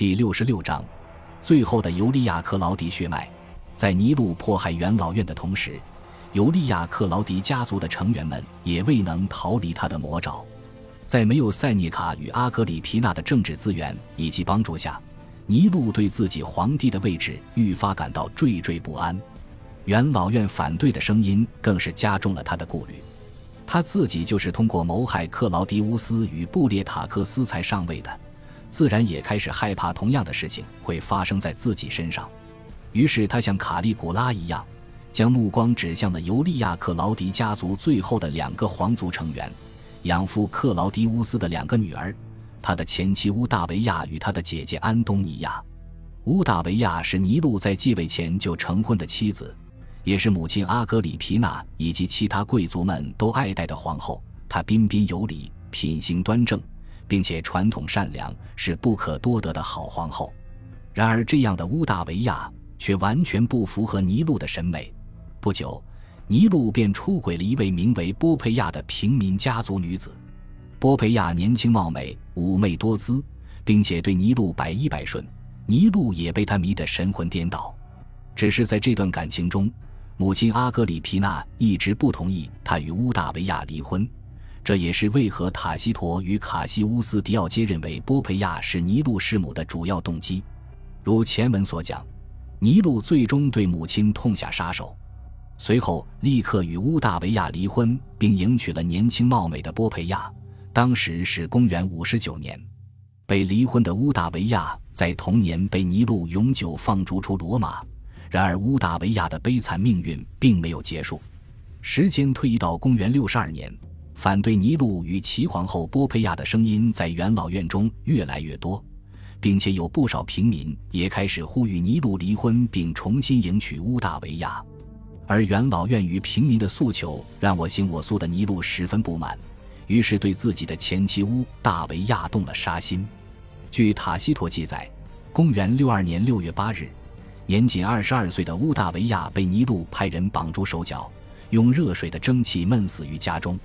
第六十六章，最后的尤利亚克劳迪血脉。在尼禄迫害元老院的同时，尤利亚克劳迪家族的成员们也未能逃离他的魔爪。在没有塞涅卡与阿格里皮娜的政治资源以及帮助下，尼禄对自己皇帝的位置愈发感到惴惴不安。元老院反对的声音更是加重了他的顾虑。他自己就是通过谋害克劳迪乌斯与布列塔克斯才上位的，自然也开始害怕同样的事情会发生在自己身上。于是他像卡利古拉一样，将目光指向了尤利亚克劳迪家族最后的两个皇族成员——养父克劳迪乌斯的两个女儿，他的前妻乌大维亚与他的姐姐安东尼亚。乌大维亚是尼禄在继位前就成婚的妻子。也是母亲阿格里皮娜以及其他贵族们都爱戴的皇后。她彬彬有礼，品行端正，并且传统善良，是不可多得的好皇后。然而，这样的乌大维亚却完全不符合尼禄的审美。不久，尼禄便出轨了一位名为波佩亚的平民家族女子。波佩亚年轻貌美，妩媚多姿，并且对尼禄百依百顺。尼禄也被她迷得神魂颠倒。只是在这段感情中，母亲阿格里皮娜一直不同意他与乌大维亚离婚，这也是为何塔西佗与卡西乌斯·迪奥皆认为波培亚是尼禄弑母的主要动机。如前文所讲，尼禄最终对母亲痛下杀手，随后立刻与乌大维亚离婚，并迎娶了年轻貌美的波培亚。当时是公元五十九年，被离婚的乌大维亚在同年被尼禄永久放逐出罗马。然而，乌大维亚的悲惨命运并没有结束。时间推移到公元六十二年，反对尼禄与齐皇后波佩亚的声音在元老院中越来越多，并且有不少平民也开始呼吁尼禄离婚并重新迎娶乌大维亚。而元老院与平民的诉求让我行我素的尼禄十分不满，于是对自己的前妻乌大维亚动了杀心。据塔西佗记载，公元六二年六月八日。年仅二十二岁的乌大维亚被尼禄派人绑住手脚，用热水的蒸汽闷死于家中。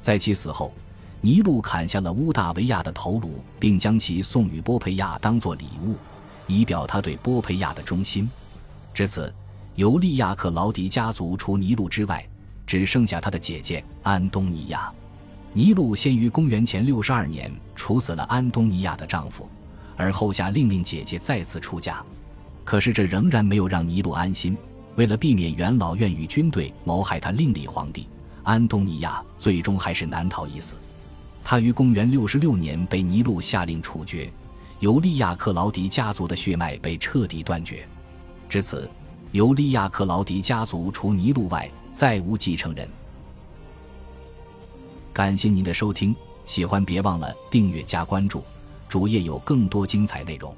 在其死后，尼禄砍下了乌大维亚的头颅，并将其送与波佩亚当做礼物，以表他对波佩亚的忠心。至此，尤利亚克劳迪家族除尼禄之外，只剩下他的姐姐安东尼亚。尼禄先于公元前六十二年处死了安东尼亚的丈夫，而后下令令姐姐再次出嫁。可是这仍然没有让尼禄安心。为了避免元老院与军队谋害他另立皇帝，安东尼亚最终还是难逃一死。他于公元六十六年被尼禄下令处决，尤利亚克劳迪家族的血脉被彻底断绝。至此，尤利亚克劳迪家族除尼禄外再无继承人。感谢您的收听，喜欢别忘了订阅加关注，主页有更多精彩内容。